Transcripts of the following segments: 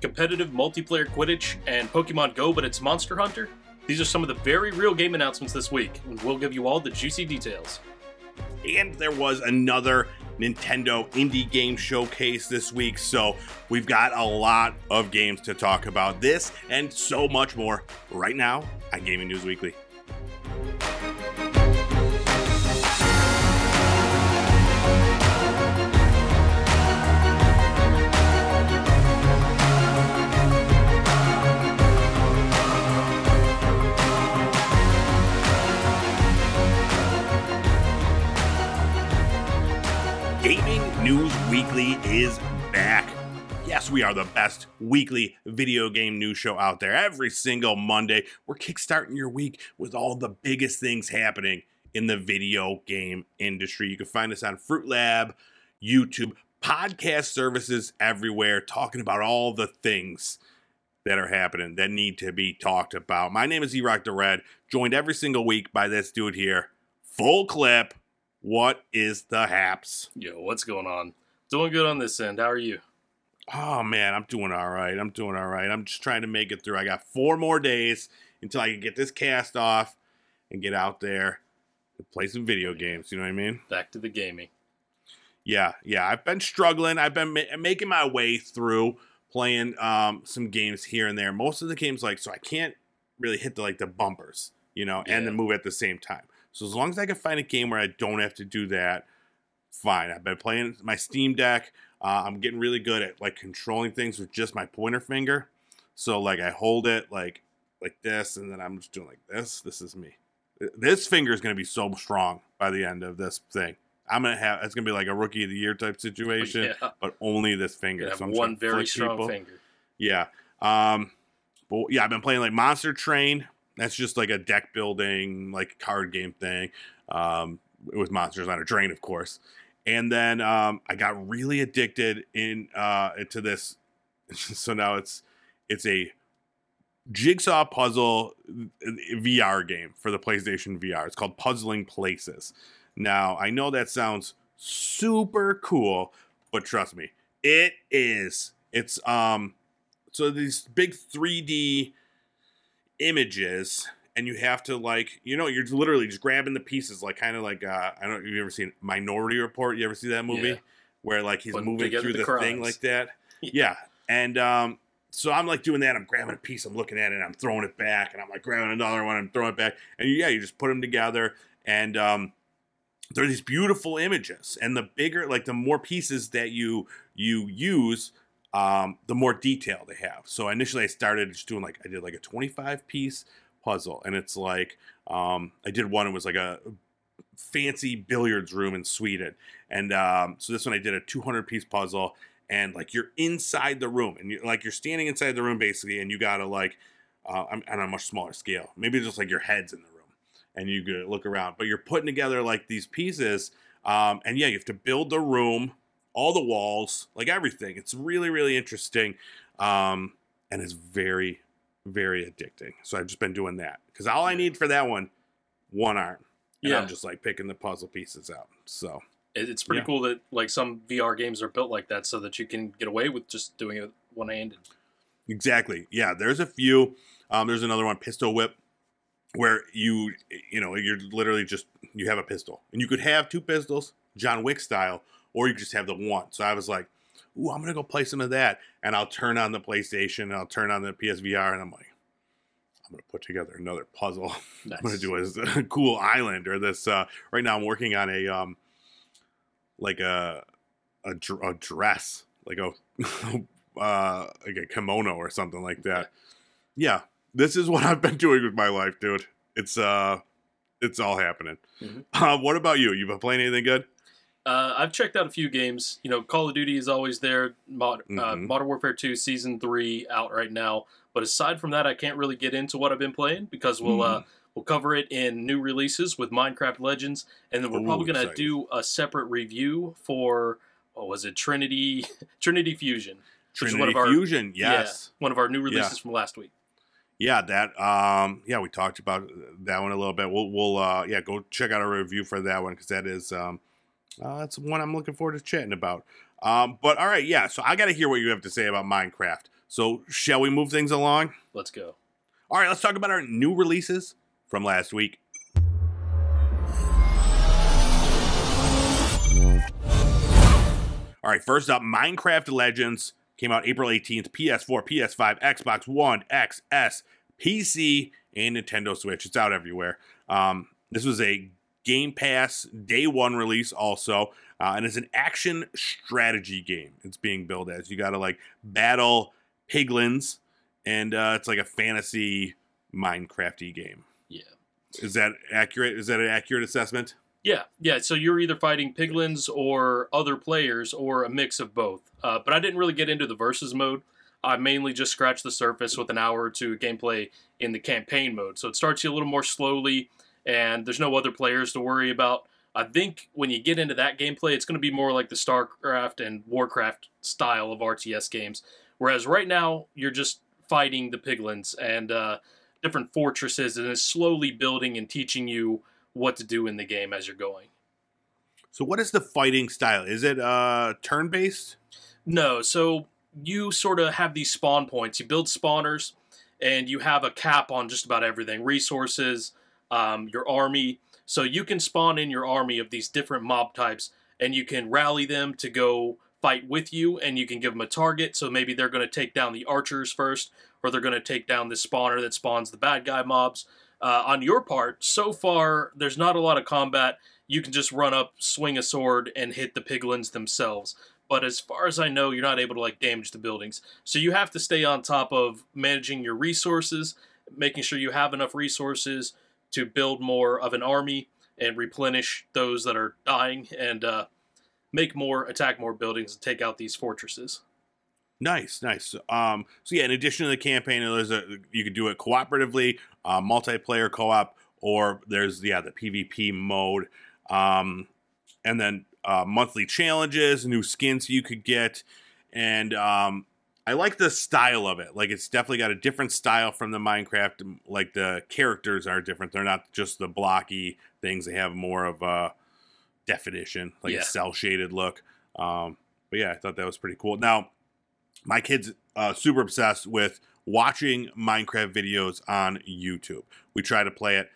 competitive multiplayer Quidditch, and Pokemon Go, but it's Monster Hunter? These are some of the very real game announcements this week, and we'll give you all the juicy details. And there was another Nintendo Indie Game Showcase this week, so we've got a lot of games to talk about. This and so much more right now on Gaming News Weekly. Weekly is back. Yes, we are the best weekly video game news show out there. Every single Monday, we're kickstarting your week with all the biggest things happening in the video game industry. You can find us on Fruit Lab, YouTube, podcast services everywhere, talking about all the things that are happening that need to be talked about. My name is E-Rock the Red, joined every single week by this dude here. Full clip. What is the haps? Yo, what's going on? Doing good on this end. How are you? Oh man, I'm doing all right. I'm doing all right. I'm just trying to make it through. I got four more days until I can get this cast off and get out there and play some video games. You know what I mean? Back to the gaming. Yeah, yeah. I've been struggling. I've been ma- making my way through playing um, some games here and there. Most of the games, like, so I can't really hit the like the bumpers, you know, and the move at the same time. So as long as I can find a game where I don't have to do that, fine. I've been playing my Steam Deck. Uh, I'm getting really good at like controlling things with just my pointer finger. So like I hold it like like this, and then I'm just doing like this. This is me. This finger is going to be so strong by the end of this thing. I'm gonna have it's gonna be like a rookie of the year type situation, Yeah. but only this finger. So I'm one very strong people. finger. Yeah. Um but yeah, I've been playing like Monster Train. That's just like a deck building, like card game thing. Um with monsters on a train, of course. And then um I got really addicted in uh into this. so now it's it's a jigsaw puzzle VR game for the PlayStation VR. It's called Puzzling Places. Now, I know that sounds super cool, but trust me, it is. It's um so these big 3D images and you have to like you know you're literally just grabbing the pieces like kind of like uh I don't you ever seen Minority Report? You ever see that movie? Yeah. where like he's Putting moving through the the, thing like that? Yeah. yeah. And um so I'm like doing that. I'm grabbing a piece. I'm looking at it. And I'm throwing it back. And I'm like grabbing another one. I'm throwing it back. And yeah you just put them together. And um they're these beautiful images. And the bigger like the more pieces that you you use um, the more detail they have. So initially i started just doing like i did like a 25 piece puzzle and it's like um, i did one it was like a fancy billiards room in sweden and um, so this one i did a 200 piece puzzle and like you're inside the room and you like you're standing inside the room basically and you gotta like uh, I'm- on a much smaller scale maybe just like your head's in the room and you could look around. But you're putting together like these pieces, um, and yeah, you have to build the room, all the walls, like everything. It's really, really interesting, um, and it's very, very addicting. So I've just been doing that because all I need for that one, one arm, and Yeah. I'm just like picking the puzzle pieces out. So It's pretty Yeah. cool that like some VR games are built like that so that you can get away with just doing it one handed. Exactly. Yeah, there's a few. Um, there's another one, Pistol Whip, where you you know you're literally just you have a pistol, and you could have two pistols, John Wick style, or you could just have the one. So I was like, "Ooh, I'm gonna go play some of that," and I'll turn on the PlayStation, and I'll turn on the PSVR, and I'm like, "I'm gonna put together another puzzle. Nice. I'm gonna do a, a cool island or this. Uh, right now, I'm working on a um, like a a, dr- a dress, like a uh, like a kimono or something like that. Yeah, this is what I've been doing with my life, dude. It's uh, it's all happening. Mhm. Uh, what about you? You been playing anything good? Uh, I've checked out a few games. You know, Call of Duty is always there. Mod, uh, Mhm. Modern Warfare 2 Season 3 out right now. But aside from that, I can't really get into what I've been playing because we'll Mm-hmm. uh, we'll cover it in new releases with Minecraft Legends, and then we're Ooh, probably gonna do a separate review for what was it Trinity Trinity Fusion, Trinity one of our Fusion, yeah, yes. one of our new releases Yeah. from last week. Yeah, that um yeah, we talked about that one a little bit. We'll we'll uh yeah, go check out our review for that one cuz that is um uh, that's one I'm looking forward to chatting about. Um but all right, yeah, so I got to hear what you have to say about Minecraft. So, shall we move things along? Let's go. All right, let's talk about our new releases from last week. All right, first up, Minecraft Legends came out April 18th, PS4, PS5, Xbox One, XS, PC, and Nintendo Switch. It's out everywhere. Um, this was a Game Pass day one release, also, uh, and it's an action strategy game. It's being billed as you got to like battle piglins, and uh, it's like a fantasy Minecrafty game. Yeah. Is that accurate? Is that an accurate assessment? Yeah, yeah. So you're either fighting piglins or other players, or a mix of both. Uh, but I didn't really get into the versus mode. I mainly just scratched the surface with an hour or two of gameplay in the campaign mode. So it starts you a little more slowly, and there's no other players to worry about. I think when you get into that gameplay, it's going to be more like the StarCraft and Warcraft style of RTS games. Whereas right now, you're just fighting the piglins and uh, different fortresses, and it's slowly building and teaching you what to do in the game as you're going. So, what is the fighting style? Is it uh, turn based? No, so you sort of have these spawn points. You build spawners, and you have a cap on just about everything resources, um, your army. So you can spawn in your army of these different mob types, and you can rally them to go fight with you, and you can give them a target. So maybe they're going to take down the archers first, or they're going to take down the spawner that spawns the bad guy mobs. Uh, on your part, so far, there's not a lot of combat. You can just run up, swing a sword, and hit the piglins themselves. But as far as I know, you're not able to like damage the buildings. So you have to stay on top of managing your resources, making sure you have enough resources to build more of an army and replenish those that are dying, and uh, make more, attack more buildings, and take out these fortresses. Nice, nice. Um, so yeah, in addition to the campaign, there's a you can do it cooperatively, uh, multiplayer co-op, or there's yeah the PvP mode, um, and then uh, monthly challenges, new skins you could get, and um, I like the style of it. Like it's definitely got a different style from the Minecraft. Like the characters are different; they're not just the blocky things. They have more of a definition, like Yeah. a cell shaded look. Um, but yeah, I thought that was pretty cool. Now my kids uh, super obsessed with watching Minecraft videos on YouTube. We try to play it.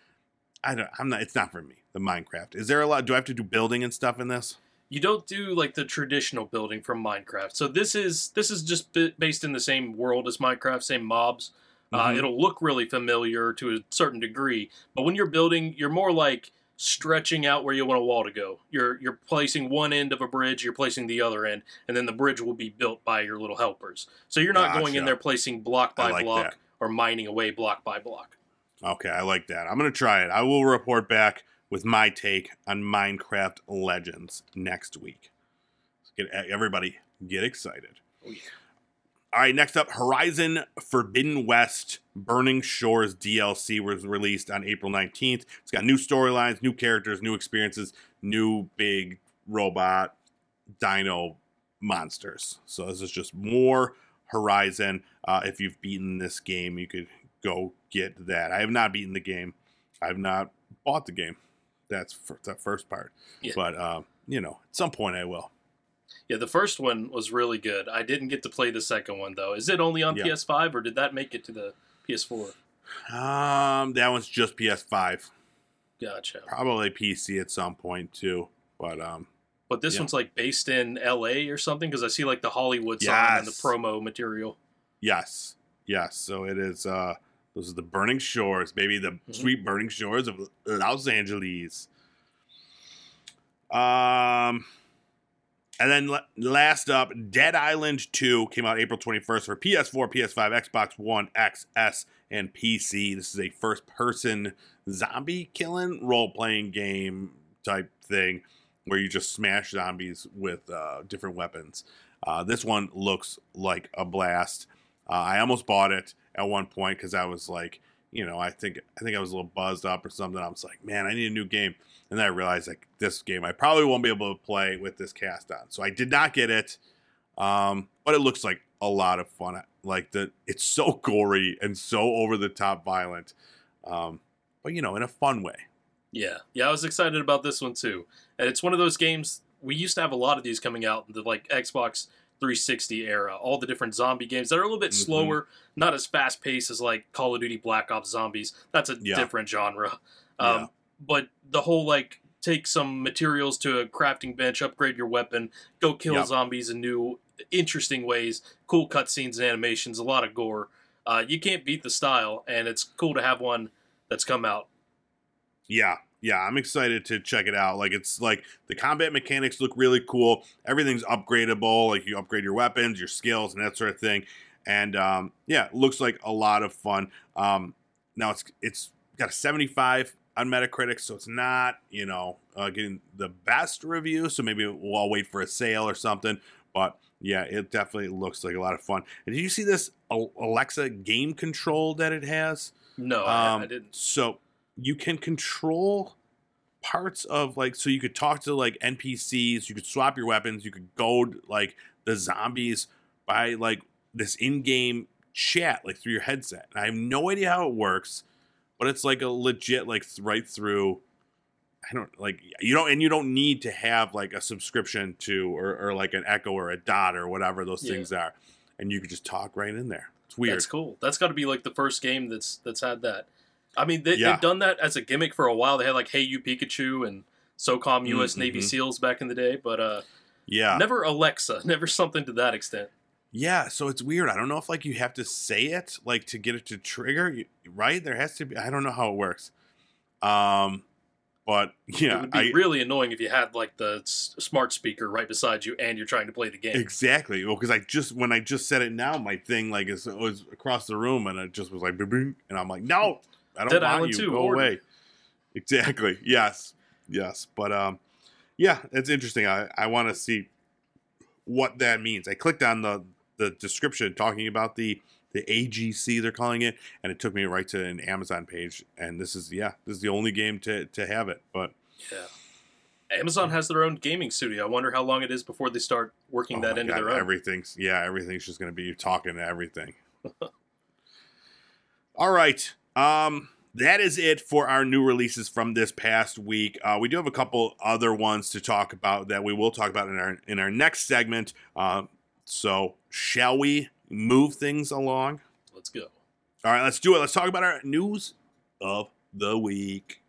I don't. I'm not. It's not for me. The Minecraft. Is there a lot? Do I have to do building and stuff in this? You don't do like the traditional building from Minecraft. So this is this is just bi- based in the same world as Minecraft, same mobs. Uh, Mhm. it'll look really familiar to a certain degree, but when you're building, you're more like stretching out where you want a wall to go. You're you're placing one end of a bridge, you're placing the other end, and then the bridge will be built by your little helpers. So you're not going in there placing block by like block that. or mining away block by block. Okay, I like that. I'm gonna try it. I will report back with my take on Minecraft Legends next week. Get everybody get excited. Oh, yeah. All right, next up, Horizon Forbidden West Burning Shores DLC was released on April 19th. It's got new storylines, new characters, new experiences, new big robot dino monsters. So this is just more Horizon. Uh, if you've beaten this game, you could go get that. I have not beaten the game. I have not bought the game. That's for the first part. Yeah. But uh, you know, at some point I will. Yeah, the first one was really good. I didn't get to play the second one though. Is it only on Yeah. PS5 or did that make it to the PS4? Um, that one's just PS5. Gotcha. Probably PC at some point too. But um, But this Yeah. one's like based in LA or something because I see like the Hollywood sign and the promo material. yes, yes. So it is. Uh, those are the burning shores, baby. The Mhm. sweet burning shores of Los Angeles. Um, and then la- last up, Dead Island 2 came out April 21st for PS4, PS5, Xbox One, XS, and PC. This is a first person zombie killing role playing game type thing where you just smash zombies with uh, different weapons. Uh, this one looks like a blast. Uh, I almost bought it at one point because I was like, you know, I think I think I was a little buzzed up or something. I was like, man, I need a new game. And then I realized like this game I probably won't be able to play with this cast on. So I did not get it. Um, but it looks like a lot of fun. Like the it's so gory and so over the top violent. Um, but you know, in a fun way. Yeah, yeah, I was excited about this one too. And it's one of those games we used to have a lot of these coming out. The like Xbox 360 era. All the different zombie games that are a little bit Mhm. slower, not as fast paced as like Call of Duty Black Ops Zombies. That's a Yeah. different genre. Yeah. Um, But the whole like take some materials to a crafting bench, upgrade your weapon, go kill Yep. zombies in new, interesting ways, cool cutscenes and animations, a lot of gore. Uh, you can't beat the style, and it's cool to have one that's come out. Yeah, yeah, I'm excited to check it out. Like it's like the combat mechanics look really cool. Everything's upgradable. Like you upgrade your weapons, your skills, and that sort of thing. And um, yeah, it looks like a lot of fun. Um, now it's it's got a 75 on Metacritic, so it's not you know uh, getting the best review. So maybe we'll all wait for a sale or something. But yeah, it definitely looks like a lot of fun. And did you see this Alexa game control that it has? No, I, Um, I didn't. So you can control parts of like so you could talk to like NPCs, you could swap your weapons, you could goad like the zombies by like this in-game chat like through your headset. And I have no idea how it works, but it's like a legit like right through I don't like you don't and you don't need to have like a subscription to or, or like an Echo or a Dot or whatever those Yeah. things are, and you could just talk right in there. It's weird. That's cool. That's got to be like the first game that's that's had that. I mean, they, Yeah. they've done that as a gimmick for a while. They had like Hey You Pikachu and SOCOM U.S. Mm, Navy. SEALs back in the day, but uh, yeah. never Alexa, never something to that extent. Yeah, so it's weird. I don't know if like you have to say it like to get it to trigger, right? There has to be. I don't know how it works. Um, but yeah, it would be I really annoying if you had like the s- smart speaker right beside you and you're trying to play the game. exactly. Well, because I just when I just said it now, my thing like is was across the room, and it just was like, boom, and I'm like, no, I don't Dead want Island you. 2, Go order. away. Exactly. Yes. Yes. But um, yeah, it's interesting. I I want to see what that means. I clicked on the the description talking about the the AGC they're calling it, and it took me right to an Amazon page. And this is yeah, this is the only game to to have it. But Yeah. Amazon has their own gaming studio. I wonder how long it is before they start working oh that into God, their own. everything's yeah, everything's just gonna be you talking to everything. All right. Um that is it for our new releases from this past week. Uh, we do have a couple other ones to talk about that we will talk about in our in our next segment. Uh, so, shall we move things along? Let's go. All right, let's do it. Let's talk about our news of the week.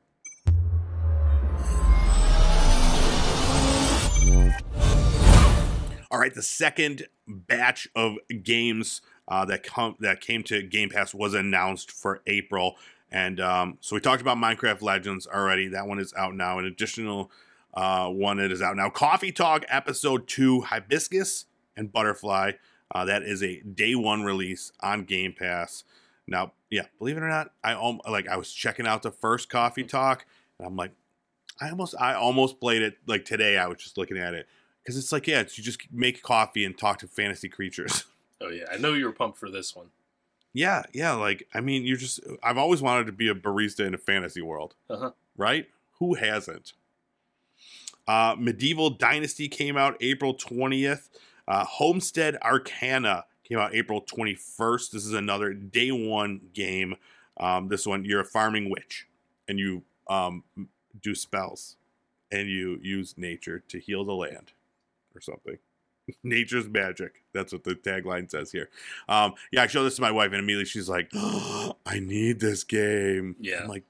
All right, the second batch of games uh, that come that came to Game Pass was announced for April, and um, so we talked about Minecraft Legends already. That one is out now. An additional uh, one that is out now. Coffee Talk Episode Two: Hibiscus and Butterfly. Uh, that is a day one release on Game Pass. Now, yeah, believe it or not, I al- like I was checking out the first Coffee Talk, and I'm like, I almost I almost played it like today. I was just looking at it because it's like yeah, it's, you just make coffee and talk to fantasy creatures. Oh yeah, I know you were pumped for this one. yeah, yeah. Like I mean, you're just I've always wanted to be a barista in a fantasy world, Uh-huh. right? Who hasn't? Uh, Medieval Dynasty came out April twentieth. Uh, Homestead Arcana came out April twenty first. This is another day one game. Um, this one you're a farming witch, and you um, do spells, and you use nature to heal the land, or something. Nature's magic. That's what the tagline says here. Um, yeah, I showed this to my wife, and immediately she's like, "I need this game." Yeah. I'm like,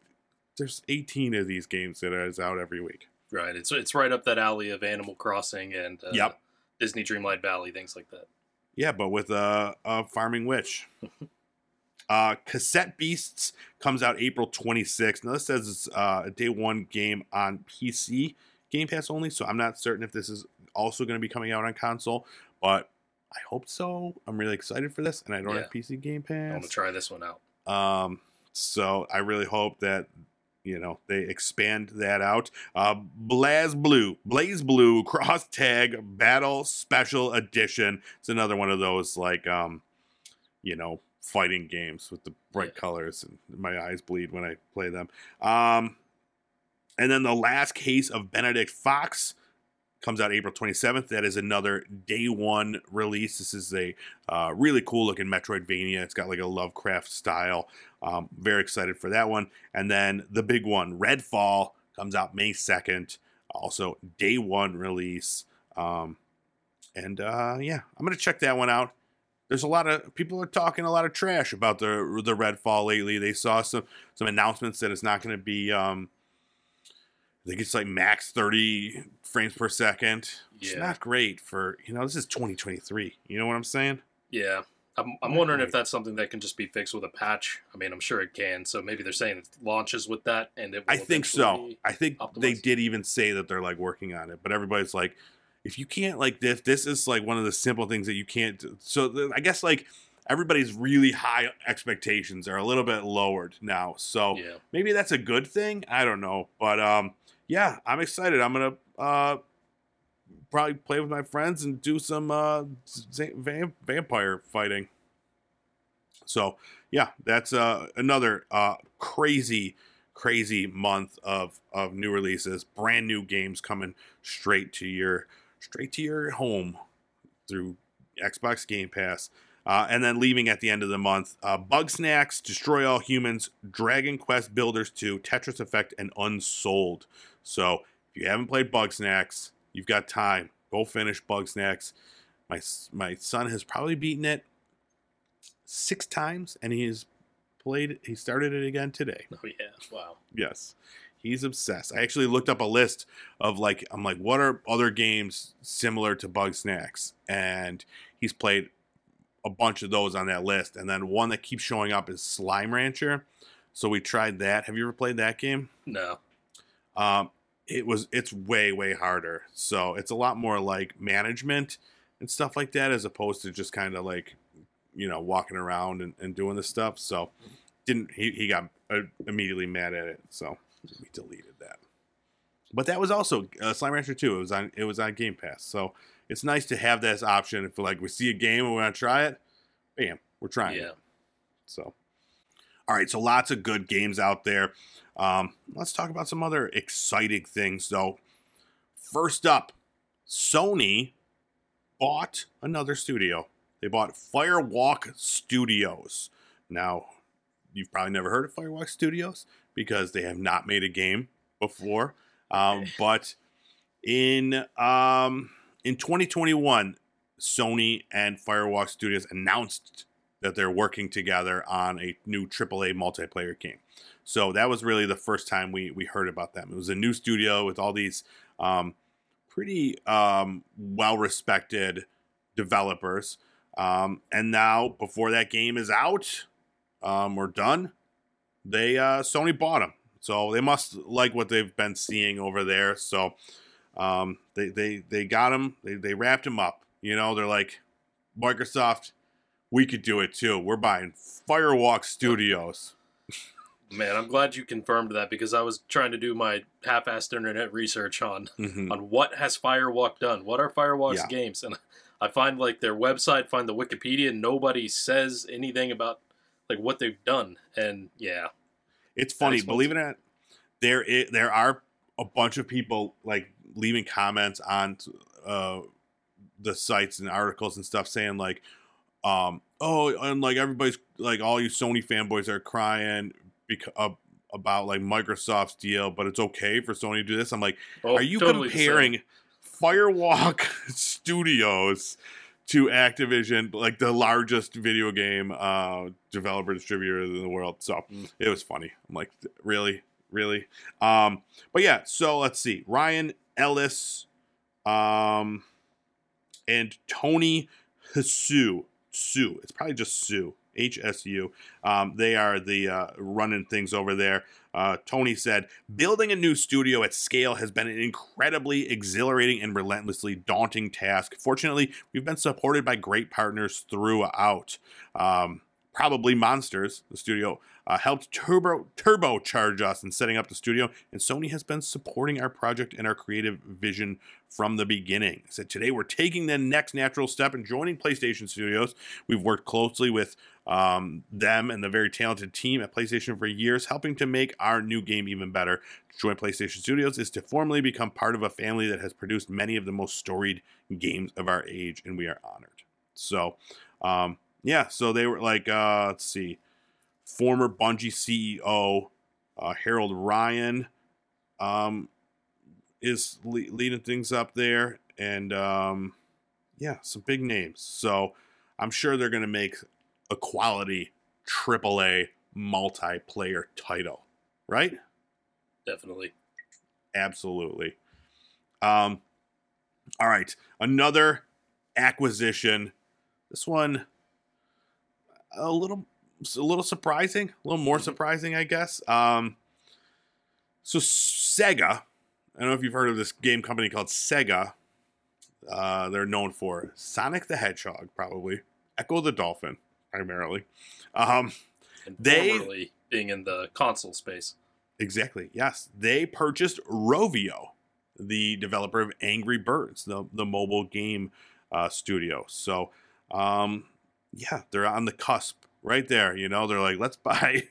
"There's 18 of these games that is out every week." Right. It's it's right up that alley of Animal Crossing and uh, Yep. Disney Dreamlight Valley, things like that. Yeah, but with a, a farming witch. uh, Cassette Beasts comes out April 26th. Now, this says it's uh, a day one game on PC, Game Pass only, so I'm not certain if this is also going to be coming out on console, but I hope so. I'm really excited for this, and I don't Yeah. have PC Game Pass. I'm gonna try this one out. Um, so I really hope that you know they expand that out. Uh, BlazBlue, Blaze Blue Cross Tag Battle Special Edition. It's another one of those like um, you know, fighting games with the bright Yeah. colors, and my eyes bleed when I play them. Um, and then the last case of Benedict Fox comes out April 27th. That is another day one release. This is a uh, really cool looking Metroidvania. It's got like a Lovecraft style. Um, very excited for that one. And then the big one, Redfall, comes out May 2nd. Also, day one release. Um, and uh, yeah, I'm gonna check that one out. There's a lot of people are talking a lot of trash about the the Redfall lately. They saw some some announcements that it's not going to be. Um, I think it's like max 30 frames per second. It's Yeah. not great for you know. This is 2023. You know what I'm saying? Yeah. I'm, I'm wondering if that's something that can just be fixed with a patch. I mean, I'm sure it can. So maybe they're saying it launches with that, and it. Will I think so. I think they did even say that they're like working on it, but everybody's like, if you can't like this, this is like one of the simple things that you can't. do. So the, I guess like everybody's really high expectations are a little bit lowered now. So Yeah. maybe that's a good thing. I don't know, but um, yeah, I'm excited. I'm gonna uh probably play with my friends and do some uh vampire fighting. So yeah, that's uh another uh crazy crazy month of of new releases, brand new games coming straight to your straight to your home through Xbox Game Pass. Uh, and then leaving at the end of the month, uh, Bugsnax, Destroy All Humans, Dragon Quest Builders 2, Tetris Effect, and Unsouled. So if you haven't played Bugsnax, you've got time. Go finish Bugsnax. My my son has probably beaten it six times, and he has played. He started it again today. Oh yeah. Wow. Yes. He's obsessed. I actually looked up a list of like I'm like, what are other games similar to Bugsnax? And he's played a bunch of those on that list. And then one that keeps showing up is Slime Rancher. So we tried that. Have you ever played that game? No. Um, it was it's way way harder. So it's a lot more like management and stuff like that, as opposed to just kind of like you know walking around and, and doing this stuff. So didn't he? He got uh, immediately mad at it. So we deleted that. But that was also uh, Slime Rancher 2. It was on it was on Game Pass. So it's nice to have this option if like we see a game and we want to try it. Bam, we're trying. Yeah. it. So, all right. So lots of good games out there. Um, let's talk about some other exciting things, though. First up, Sony bought another studio. They bought Firewalk Studios. Now, you've probably never heard of Firewalk Studios because they have not made a game before. Um, but in um, in 2021, Sony and Firewalk Studios announced that they're working together on a new AAA multiplayer game. So that was really the first time we we heard about them. It was a new studio with all these um, pretty um, well respected developers. Um, and now, before that game is out um, or done, they uh, Sony bought them. So they must like what they've been seeing over there. So um, they they they got them. They they wrapped them up. You know, they're like Microsoft. We could do it too. We're buying Firewalk Studios. Man, I'm glad you confirmed that because I was trying to do my half-assed internet research on Mhm. on what has Firewalk done. What are Firewalk's Yeah. games? And I find like their website, find the Wikipedia, and nobody says anything about like what they've done. And yeah, It's funny, believe it or not. There, i there are a bunch of people like leaving comments on uh, the sites and articles and stuff saying like, um, oh, and like everybody's like all you Sony fanboys are crying because uh, about like Microsoft's deal, but it's okay for Sony to do this. I'm like, oh, are you totally comparing Firewalk Studios to Activision, like the largest video game uh, developer distributor in the world? So Mm. it was funny. I'm like, really, really. Um, but yeah, so let's see. Ryan Ellis, um, and Tony Hsu. Sue. It's probably just Sue. H S U. Um, they are the uh, running things over there. Uh, Tony said, Building a new studio at scale has been an incredibly exhilarating and relentlessly daunting task. Fortunately, we've been supported by great partners throughout. Um, probably Monsters, the studio, uh, helped turbo turbocharge us in setting up the studio, and Sony has been supporting our project and our creative vision from the beginning. Said today we're taking the next natural step and joining PlayStation Studios. We've worked closely with um, them and the very talented team at PlayStation for years, helping to make our new game even better. To join PlayStation Studios is to formally become part of a family that has produced many of the most storied games of our age, and we are honored. So, um, yeah, so they were like, uh, let's see, former Bungie CEO uh, Harold Ryan um, is le- leading things up there, and um, yeah, some big names. So I'm sure they're going to make a quality AAA multiplayer title, right? Definitely. Absolutely. Um, all right, another acquisition. This one a little a little surprising, a little more Mhm. surprising, I guess. Um, so Sega, I don't know if you've heard of this game company called Sega. Uh, they're known for Sonic the Hedgehog, probably Ecco the Dolphin, primarily. Um, And They- being in the console space. Exactly. Yes, they purchased Rovio, the developer of Angry Birds, the the mobile game uh, studio. So, um, yeah, they're on the cusp right there. You know, they're like, let's buy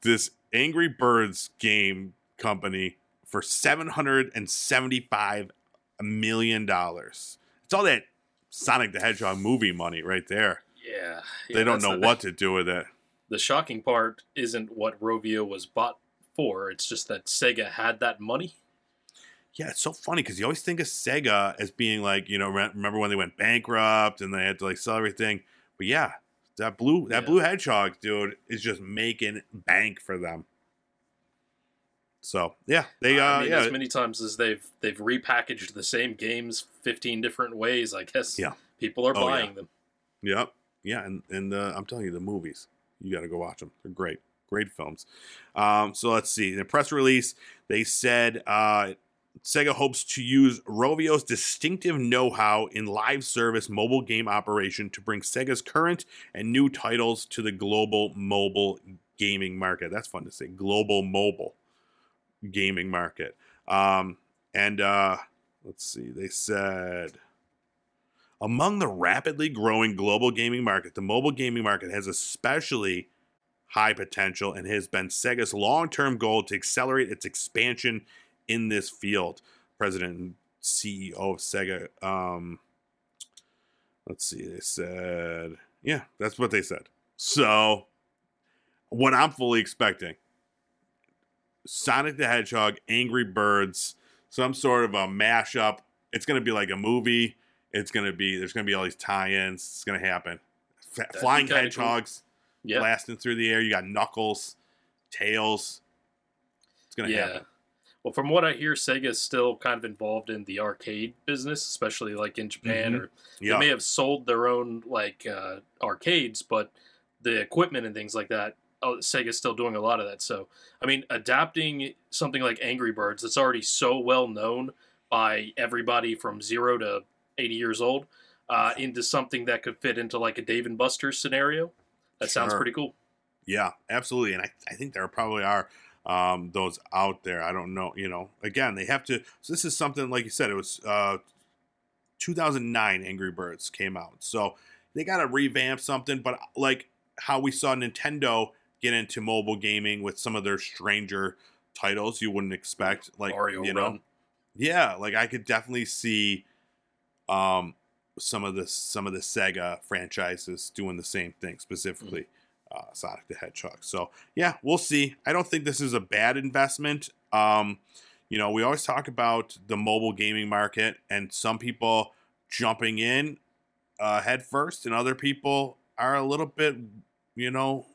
this Angry Birds game company for seven hundred and seventy five million dollars. It's all that Sonic the Hedgehog movie money right there. Yeah. they don't know the- what to do with it. The shocking part isn't what Rovio was bought for. It's just that Sega had that money. Yeah, it's so funny because you always think of Sega as being like, you know, remember when they went bankrupt and they had to like sell everything. But yeah, that blue that Yeah. blue hedgehog dude is just making bank for them. So yeah, they uh I mean, yeah as many times as they've they've repackaged the same games fifteen different ways, I guess. Yeah. People are Oh, yeah. buying them. Yep. Yeah, and and uh, I'm telling you, the movies you got to go watch them. They're great, great films. Um, so let's see. In the press release, they said uh, Sega hopes to use Rovio's distinctive know-how in live service mobile game operation to bring Sega's current and new titles to the global mobile gaming market. That's fun to say. Global mobile gaming market. Um, and uh, let's see. They said. Among the rapidly growing global gaming market, the mobile gaming market has especially high potential and has been Sega's long term goal to accelerate its expansion in this field. President and CEO of Sega, um, let's see, they said, yeah, that's what they said. So, what I'm fully expecting Sonic the Hedgehog, Angry Birds, some sort of a mashup. It's going to be like a movie. It's going to be, there's going to be all these tie ins. It's going to happen. F- flying kinda cool. hedgehogs blasting through the air. You got Knuckles, Tails. It's going to yeah. happen. Well, from what I hear, Sega is still kind of involved in the arcade business, especially like in Japan. Mhm. Or Yeah. they may have sold their own like uh, arcades, but the equipment and things like that, oh, Sega's still doing a lot of that. So, I mean, adapting something like Angry Birds that's already so well known by everybody from zero to eighty years old uh, into something that could fit into like a Dave and Buster's scenario. That sounds pretty cool. Yeah, absolutely. And I, I think there probably are um, those out there. I don't know. You know, again, they have to. So this is something like you said. It was uh, 2009. Angry Birds came out, so they got to revamp something. But like how we saw Nintendo get into mobile gaming with some of their stranger titles, you wouldn't expect. Like Mario you know, Run. yeah, like I could definitely see um some of the some of the Sega franchises doing the same thing, specifically uh, Sonic the Hedgehog. So yeah, we'll see. I don't think this is a bad investment. Um, you know, we always talk about the mobile gaming market and some people jumping in uh, head first, and other people are a little bit, you know,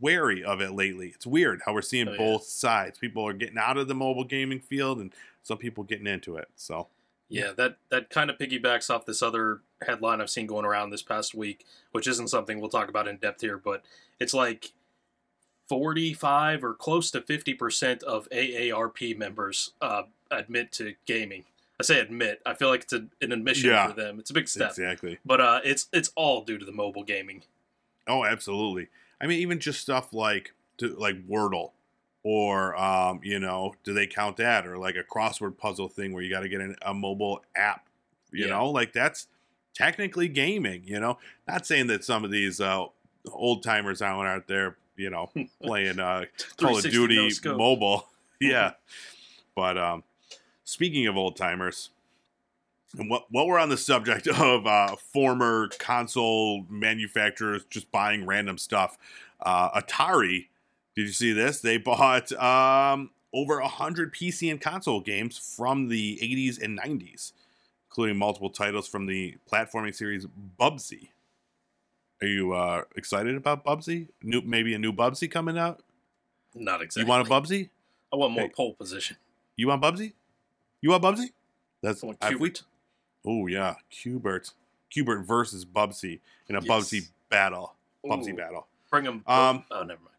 wary of it lately. It's weird how we're seeing Oh, yeah. both sides. People are getting out of the mobile gaming field, and some people getting into it. So Yeah, that that kind of piggybacks off this other headline I've seen going around this past week, which isn't something we'll talk about in depth here, but it's like 45 or close to 50% of AARP members uh, admit to gaming. I say admit. I feel like it's a, an admission Yeah. for them. It's a big step. exactly. But uh, it's it's all due to the mobile gaming. Oh, absolutely. I mean, even just stuff like to, like Wordle, or um, you know, do they count that, or like a crossword puzzle thing where you got to get an, a mobile app? You Yeah. know, like that's technically gaming. You know, not saying that some of these uh, old timers out out there, you know, playing uh, Call of Duty no mobile, yeah. But um, speaking of old timers, and what what we're on the subject of uh, former console manufacturers just buying random stuff, uh, Atari. Did you see this? They bought um, over a hundred PC and console games from the 80s and 90s, including multiple titles from the platforming series Bubsy. Are you uh, excited about Bubsy? New, maybe a new Bubsy coming out. Not exactly. You want a Bubsy? I want more Hey. pole position. You want Bubsy? You want Bubsy? That's I want I- Q*bert. Oh yeah, Q*bert. Q*bert versus Bubsy in a Yes. Bubsy battle. Bubsy Ooh. battle. Bring him. Um, oh, never mind.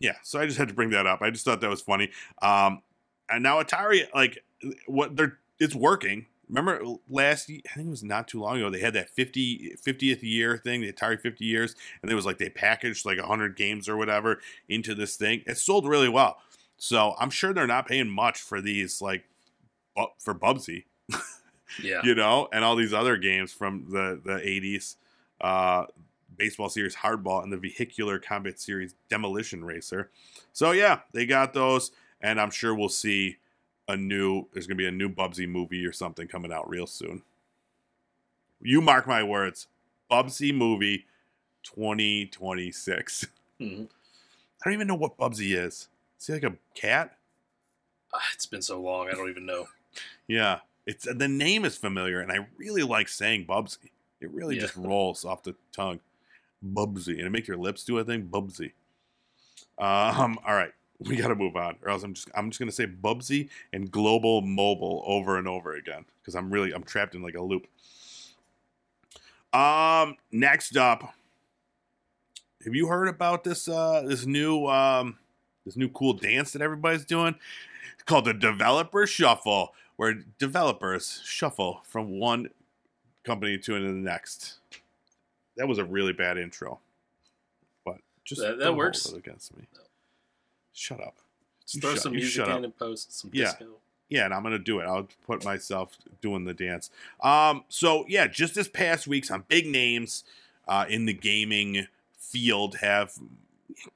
Yeah, so I just had to bring that up. I just thought that was funny. Um, and now Atari, like, what they're it's working. Remember last? I think it was not too long ago. They had that 50, 50th year thing, the Atari fifty years, and it was like they packaged like hundred games or whatever into this thing. It sold really well. So I'm sure they're not paying much for these, like, bu- for Bubsy. Yeah. you know, and all these other games from the the eighties, uh, baseball series Hardball and the vehicular combat series Demolition Racer. So yeah, they got those, and I'm sure we'll see a new. There's gonna be a new Bubsy movie or something coming out real soon. You mark my words, Bubsy movie, 2026. Mhm. I don't even know what Bubsy is. Is he like a cat? Ah, It's been so long. I don't even know. Yeah, it's the name is familiar, and I really like saying Bubsy. It really Yeah. just rolls off the tongue, Bubsy, and it makes your lips do a thing, Bubsy. Um, all right, we got to move on, or else I'm just I'm just gonna say Bubsy and Global Mobile over and over again because I'm really I'm trapped in like a loop. Um, next up, have you heard about this uh this new um this new cool dance that everybody's doing? It's called the Developer Shuffle, where developers shuffle from one company to the next. That was a really bad intro, but just That- that works. against me. Shut up. Just throw shut- some music in up. and post some Yeah. disco. Yeah, and I'm gonna do it. I'll put myself doing the dance. Um, so yeah, just this past week, some big names uh, in the gaming field have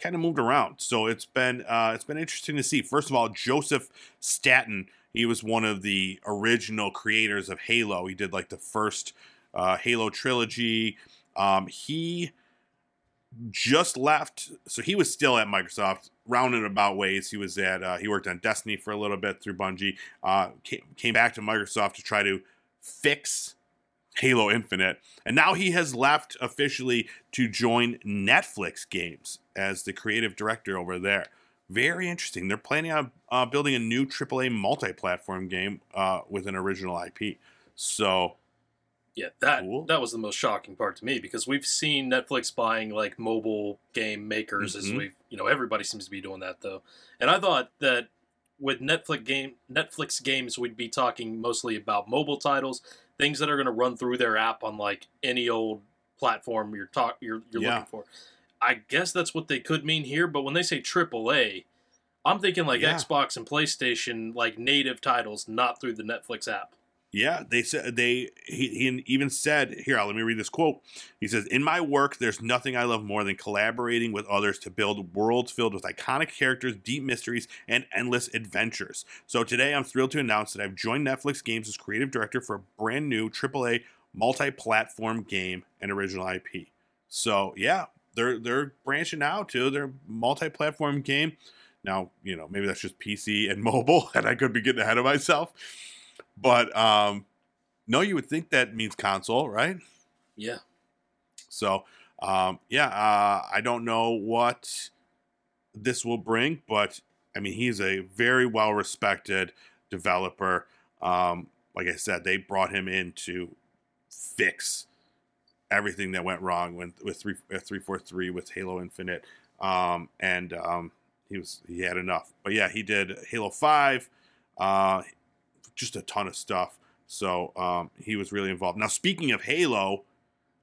kind of moved around. So it's been uh, it's been interesting to see. First of all, Joseph Staten. He was one of the original creators of Halo. He did like the first uh, Halo trilogy. Um, he just left, so he was still at Microsoft. Roundabout ways, he was at. Uh, he worked on Destiny for a little bit through Bungie. Uh, came, came back to Microsoft to try to fix Halo Infinite, and now he has left officially to join Netflix Games as the creative director over there. Very interesting. They're planning on uh, building a new AAA multi-platform game uh, with an original IP. So Yeah, that Cool. that was the most shocking part to me because we've seen Netflix buying like mobile game makers as Mhm. we you know everybody seems to be doing that though. And I thought that with Netflix game Netflix games we'd be talking mostly about mobile titles, things that are going to run through their app on like any old platform you're talk you're you're Yeah. looking for. I guess that's what they could mean here, but when they say AAA, I'm thinking like Yeah. Xbox and PlayStation like native titles, not through the Netflix app. Yeah, they said they he, he even said here. Let me read this quote. He says, "In my work, there's nothing I love more than collaborating with others to build worlds filled with iconic characters, deep mysteries, and endless adventures." So today, I'm thrilled to announce that I've joined Netflix Games as creative director for a brand new AAA multi-platform game and original IP. So yeah, they're they're branching out to their multi-platform game. Now, you know, maybe that's just PC and mobile, and I could be getting ahead of myself. But um, no, you would think that means console, right? Yeah. So um, yeah, uh, I don't know what this will bring, but I mean, he's a very well respected developer. Um, like I said, they brought him in to fix everything that went wrong with with three three four three with Halo Infinite, um, and um, he was he had enough. But yeah, he did Halo Five, uh, just a ton of stuff. So um, he was really involved. Now, speaking of Halo,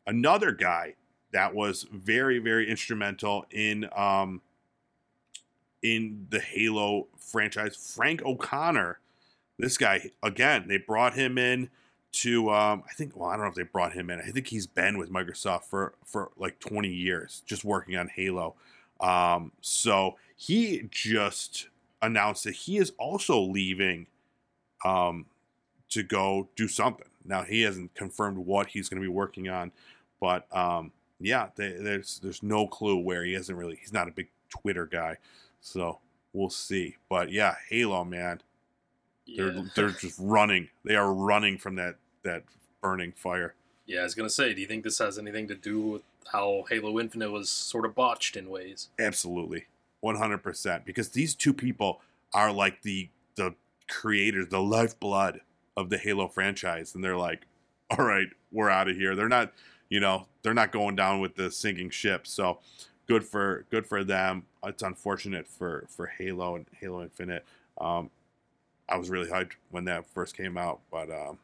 another guy that was very very instrumental in um, in the Halo franchise, Frank O'Connor. This guy again, they brought him in to um, I think well I don't know if they brought him in. I think he's been with Microsoft for for like 20 years just working on Halo. Um, so he just announced that he is also leaving um, to go do something. Now he hasn't confirmed what he's going to be working on, but um, yeah, they, there's there's no clue where he hasn't really. He's not a big Twitter guy, so we'll see. But yeah, Halo man, they're they're just running. They are running from that that burning fire. Yeah, I was gonna say, do you think this has anything to do with how Halo Infinite was sort of botched in ways? Absolutely, one hundred percent. Because these two people are like the the creators, the lifeblood of the Halo franchise, and they're like, "All right, we're out of here." They're not, you know, they're not going down with the sinking ship. So good for good for them. It's unfortunate for for Halo and Halo Infinite. Um, I was really hyped when that first came out, but um,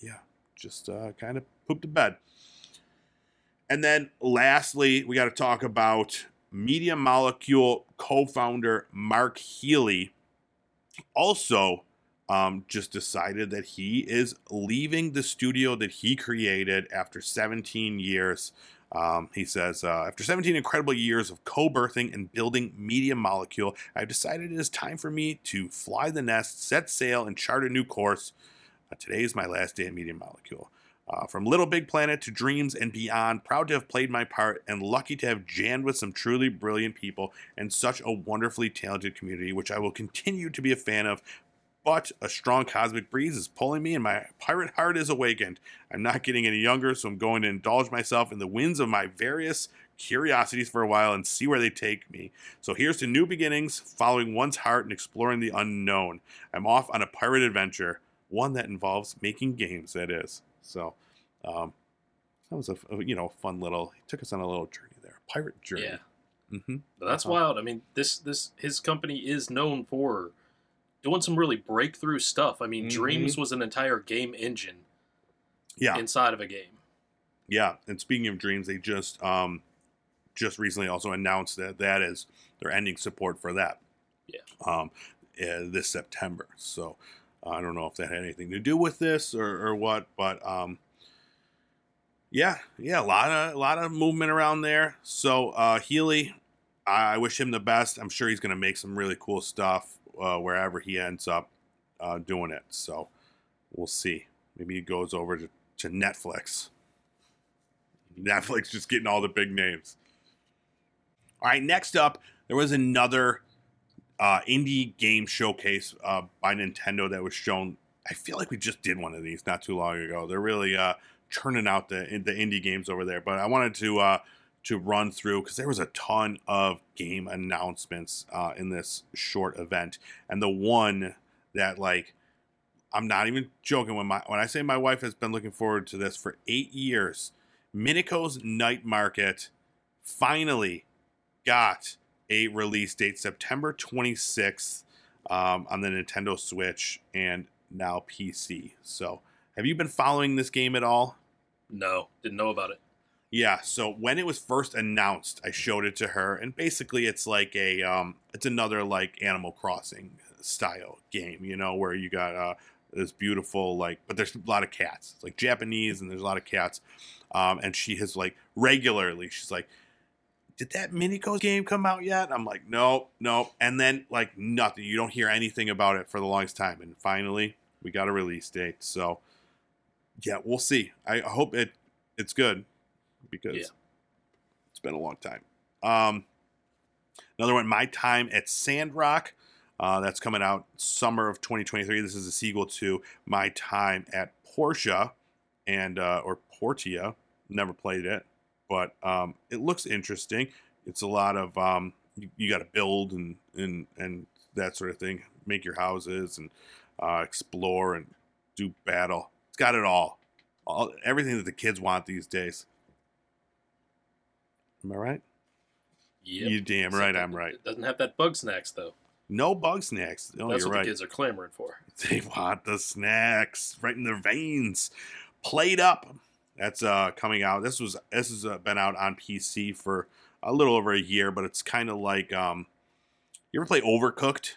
yeah, just uh, kind of pooped the bed. And then lastly, we got to talk about Media Molecule co-founder Mark Healey, Also, um, just decided that he is leaving the studio that he created after 17 years. Um, he says, uh, after 17 incredible years of co birthing and building Media Molecule, I've decided it is time for me to fly the nest, set sail, and chart a new course. Uh, today is my last day at Media Molecule. Uh, from Little Big Planet to Dreams and beyond, proud to have played my part and lucky to have jammed with some truly brilliant people and such a wonderfully talented community, which I will continue to be a fan of but a strong cosmic breeze is pulling me and my pirate heart is awakened. I'm not getting any younger, so I'm going to indulge myself in the winds of my various curiosities for a while and see where they take me. So here's to new beginnings, following one's heart and exploring the unknown. I'm off on a pirate adventure, one that involves making games, that is. So, um, that was a, you know fun little. He took us on a little journey there, pirate journey. Yeah, Mm-hmm. that's Uh-huh. wild. I mean, this this his company is known for doing some really breakthrough stuff. I mean, Mhm. Dreams was an entire game engine Yeah, inside of a game. Yeah, and speaking of dreams, they just um just recently also announced that that is they're ending support for that. Yeah. Um, uh, this September. So I don't know if that had anything to do with this or, or what, but um, yeah, yeah, a lot of a lot of movement around there. So uh, Healey, I, I wish him the best. I'm sure he's going to make some really cool stuff uh, wherever he ends up uh, doing it. So we'll see. Maybe he goes over to, to Netflix. Netflix just getting all the big names. All right, next up, there was another uh, indie game showcase uh, by Nintendo that was shown. I feel like we just did one of these not too long ago. They're really uh, churning out the the indie games over there. But I wanted to uh, to run through because there was a ton of game announcements uh, in this short event, and the one that like I'm not even joking when my when I say my wife has been looking forward to this for eight years. Mineko's Night Market finally got a release date, September 26th, um, on the Nintendo Switch and now PC. So, have you been following this game at all? No, didn't know about it. Yeah, so when it was first announced, I showed it to her, and basically it's like a um, it's another like Animal Crossing style game, you know, where you got uh, this beautiful like, but there's a lot of cats, it's like Japanese, and there's a lot of cats, um, and she has like regularly, she's like, did that Mineko game come out yet? I'm like, nope, nope, and then like nothing, you don't hear anything about it for the longest time, and finally we got a release date, so yeah, we'll see. I hope it it's good because Yeah. it's been a long time. Um, another one, My Time at Sandrock. Uh, that's coming out summer of 2023. This is a sequel to My Time at Portia, and uh, or Portia. Never played it, but um, it looks interesting. It's a lot of um, you, you got to build and and and that sort of thing. Make your houses and uh, explore and do battle. It's got it all. all everything that the kids want these days. Am I right? Yep. You damn Except right, it- I'm right. It doesn't have that Bugsnax though. No Bugsnax. No, That's you're what right. the kids are clamoring for. They want the snacks right in their veins. PlateUp. That's uh coming out. This was this has uh, been out on PC for a little over a year, but it's kind of like um. You ever play Overcooked?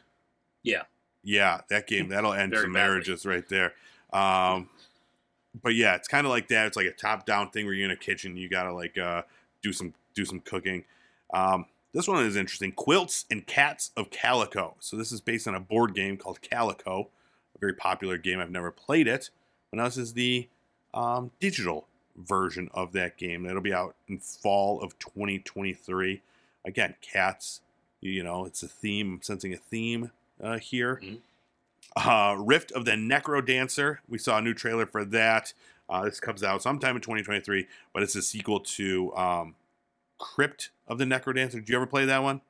Yeah. Yeah, that game that'll end Very some badly. marriages right there. Um, but yeah, it's kind of like that. It's like a top-down thing where you're in a kitchen. You gotta like uh do some do some cooking. Um, this one is interesting. Quilts and Cats of Calico. So this is based on a board game called Calico, a very popular game. I've never played it. But now this is the um, digital version of that game. It'll be out in fall of 2023. Again, cats. You know, it's a theme. I'm sensing a theme uh, here. Mhm. Uh, Rift of the Necro Dancer. We saw a new trailer for that. Uh, this comes out sometime in 2023, but it's a sequel to um, Crypt of the Necro Dancer. Did you ever play that one?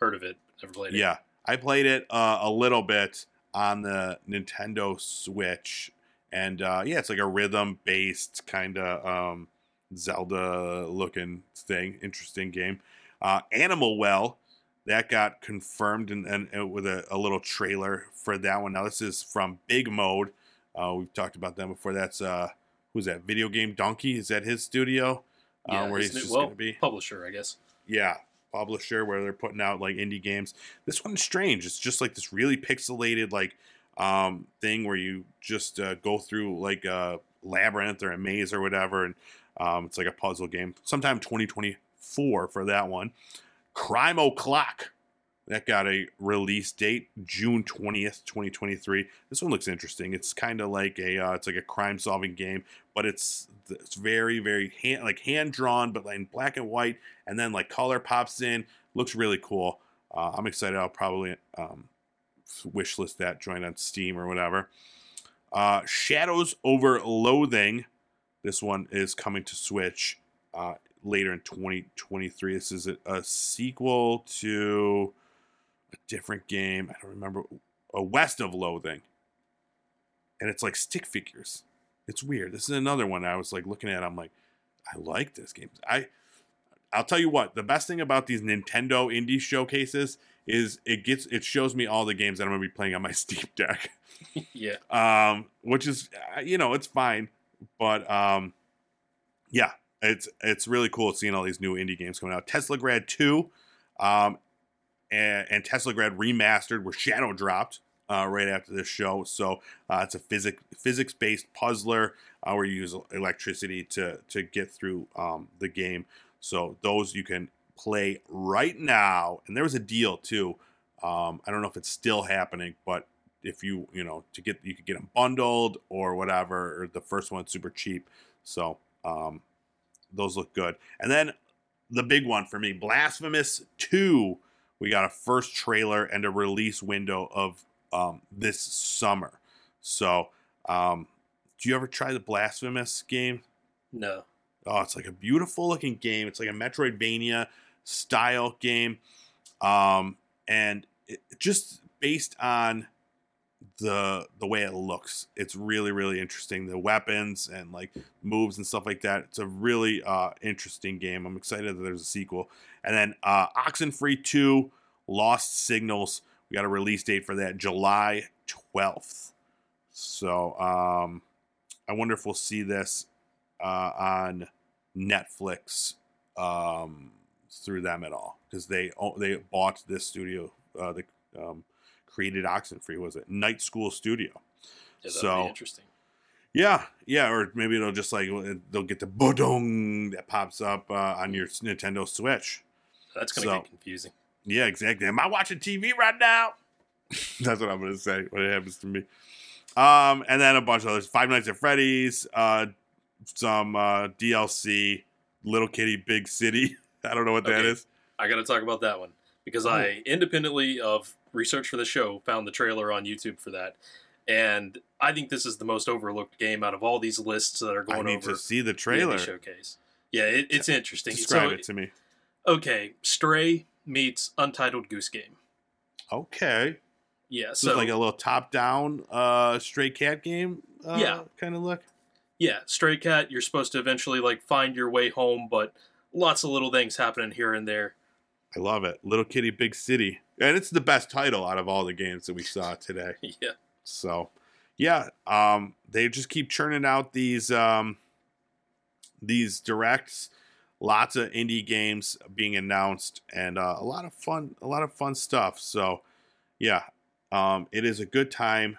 Heard of it? Never played it. Yeah, I played it uh, a little bit on the Nintendo Switch, and uh, yeah, it's like a rhythm-based kind of um, Zelda-looking thing. Interesting game. Uh, Animal Well that got confirmed and, and, and with a, a, little trailer for that one. Now this is from Big Mode. Uh, we've talked about them before. That's uh, who's that? Video Game Dunkey. Is that his studio? Uh, yeah, where he's just well, going to be publisher, I guess. Yeah, publisher where they're putting out like indie games. This one's strange. It's just like this really pixelated like um, thing where you just uh, go through like a labyrinth or a maze or whatever, and um, it's like a puzzle game. Sometime 2024 for that one. Crime O'Clock. That got a release date June 20th, 2023. This one looks interesting. It's kind of like a uh, it's like a crime solving game, but it's it's very very hand, like hand drawn, but in black and white, and then like color pops in. Looks really cool. Uh, I'm excited. I'll probably um, wishlist that, join on Steam or whatever. Uh, Shadows over Loathing. This one is coming to Switch. Uh, later in 2023. This is a, a sequel to a different game. I don't remember. A West of Loathing. And it's like stick figures. It's weird. This is another one I was like looking at. I'm like, I like this game. I I'll tell you what, the best thing about these Nintendo indie showcases is it gets it shows me all the games that I'm gonna be playing on my Steam Deck. yeah. Um, which is uh, you know, it's fine. But um yeah, it's it's really cool seeing all these new indie games coming out. Teslagrad 2 um, and, and Teslagrad Remastered were shadow dropped uh, right after this show. So uh, it's a physics physics based puzzler uh, where you use electricity to to get through um, the game. So those you can play right now. And there was a deal too. Um, I don't know if it's still happening, but if you you know to get you could get them bundled or whatever. Or the first one's super cheap. So um, those look good. And then the big one for me, Blasphemous 2. We got a first trailer and a release window of um, this summer. So, um, do you ever try the Blasphemous game? No. Oh, it's like a beautiful looking game. It's like a Metroidvania style game. Um, and it, just based on the the way it looks. It's really really interesting. The weapons and like moves and stuff like that. It's a really uh, interesting game. I'm excited that there's a sequel. And then uh, Oxenfree 2 Lost Signals. We got a release date for that July 12th. So um, I wonder if we'll see this uh, on Netflix um, through them at all because they they bought this studio. Uh, the um, created Oxenfree. Was it Night School Studio? Yeah, so interesting. Yeah, yeah, or maybe it'll just like they'll get the bodong that pops up uh, on your Nintendo Switch. That's gonna so, get confusing. Yeah, exactly. Am I watching TV right now? That's what I'm gonna say when it happens to me. Um, and then a bunch of others: Five Nights at Freddy's, uh, some uh, DLC, Little Kitty, Big City. I don't know what okay. that is. I got to talk about that one because oh. I independently of research for the show found the trailer on YouTube for that. And I think this is the most overlooked game out of all these lists that are going over. I need to see the trailer the showcase. Yeah, it, it's interesting. Describe so, it to me. Okay, Stray meets Untitled Goose Game. Okay. Yeah, so, so like a little top-down uh, Stray Cat game. Uh, yeah, kind of look. Yeah, Stray Cat. You're supposed to eventually like find your way home, but lots of little things happening here and there. I love it. Little Kitty Big City. And it's the best title out of all the games that we saw today. yeah. So, yeah, um, they just keep churning out these um, these directs. Lots of indie games being announced, and uh, a lot of fun, a lot of fun stuff. So, yeah, um, it is a good time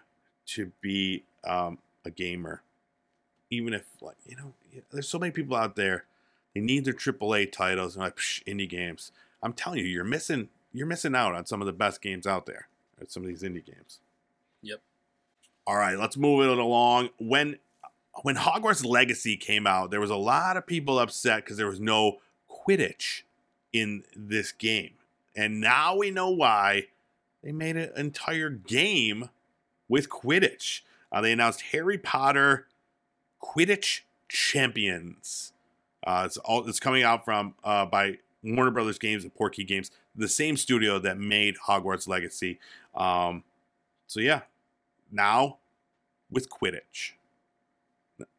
to be um, a gamer, even if like you know, there's so many people out there. They need their AAA titles and like psh, indie games. I'm telling you, you're missing you're missing out on some of the best games out there. At some of these indie games. Yep. All right, let's move it along. When when Hogwarts Legacy came out, there was a lot of people upset because there was no Quidditch in this game, and now we know why. They made an entire game with Quidditch. Uh, they announced Harry Potter Quidditch Champions. Uh, it's all it's coming out from uh, by Warner Brothers Games and Portkey Games, the same studio that made Hogwarts Legacy. Um, so yeah, now with Quidditch.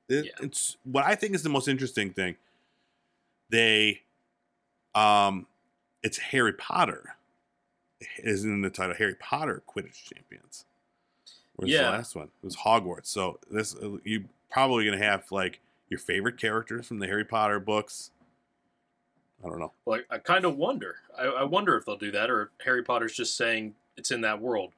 It, Yeah. It's what I think is the most interesting thing. They, um, it's Harry Potter. Is in the title Harry Potter Quidditch Champions. Where's Yeah. the last one? It was Hogwarts. So this you probably gonna have like your favorite characters from the Harry Potter books. I don't know. Well, I, I kind of wonder. I, I wonder if they'll do that, or if Harry Potter's just saying it's in that world.